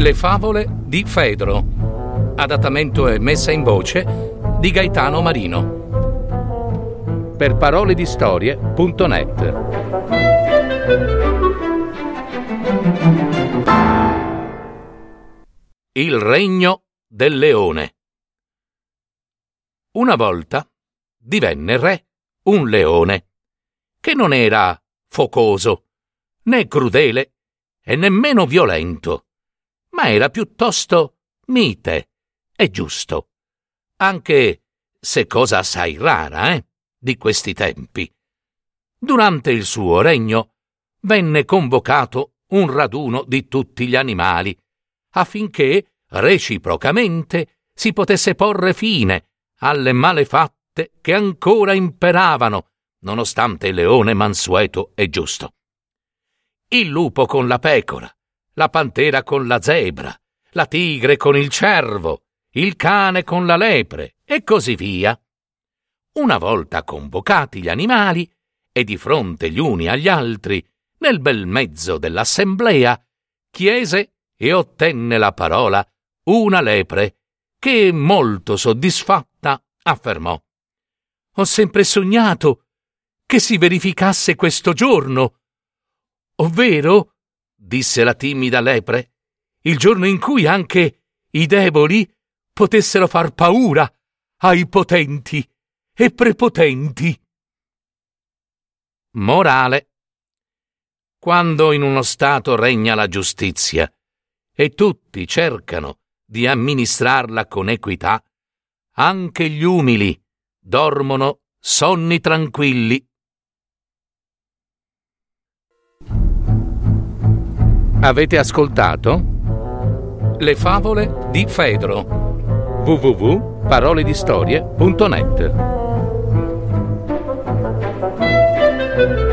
Le favole di Fedro. Adattamento e messa in voce di Gaetano Marino. Per parole di storie.net. Il regno del leone. Una volta divenne re un leone, che non era focoso, né crudele e nemmeno violento ma era piuttosto mite e giusto, anche se cosa assai rara, eh, di questi tempi. Durante il suo regno venne convocato un raduno di tutti gli animali, affinché reciprocamente si potesse porre fine alle malefatte che ancora imperavano, nonostante il leone mansueto e giusto. Il lupo con la pecora, la pantera con la zebra, la tigre con il cervo, il cane con la lepre e così via. Una volta convocati gli animali e di fronte gli uni agli altri, nel bel mezzo dell'assemblea, chiese e ottenne la parola una lepre, che molto soddisfatta affermò. Ho sempre sognato che si verificasse questo giorno, ovvero disse la timida lepre, il giorno in cui anche i deboli potessero far paura ai potenti e prepotenti. Morale. Quando in uno Stato regna la giustizia e tutti cercano di amministrarla con equità, anche gli umili dormono sonni tranquilli Avete ascoltato? Le favole di Fedro www.paroledistorie.net